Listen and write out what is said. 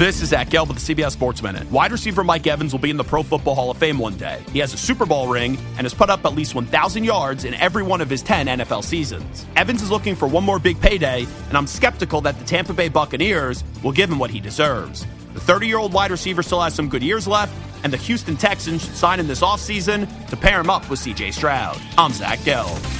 This is Zach Gelb with the CBS Sports Minute. Wide receiver Mike Evans will be in the Pro Football Hall of Fame one day. He has a Super Bowl ring and has put up at least 1,000 yards in every one of his 10 NFL seasons. Evans is looking for one more big payday, and I'm skeptical that the Tampa Bay Buccaneers will give him what he deserves. The 30 year old wide receiver still has some good years left, and the Houston Texans should sign him this offseason to pair him up with CJ Stroud. I'm Zach Gelb.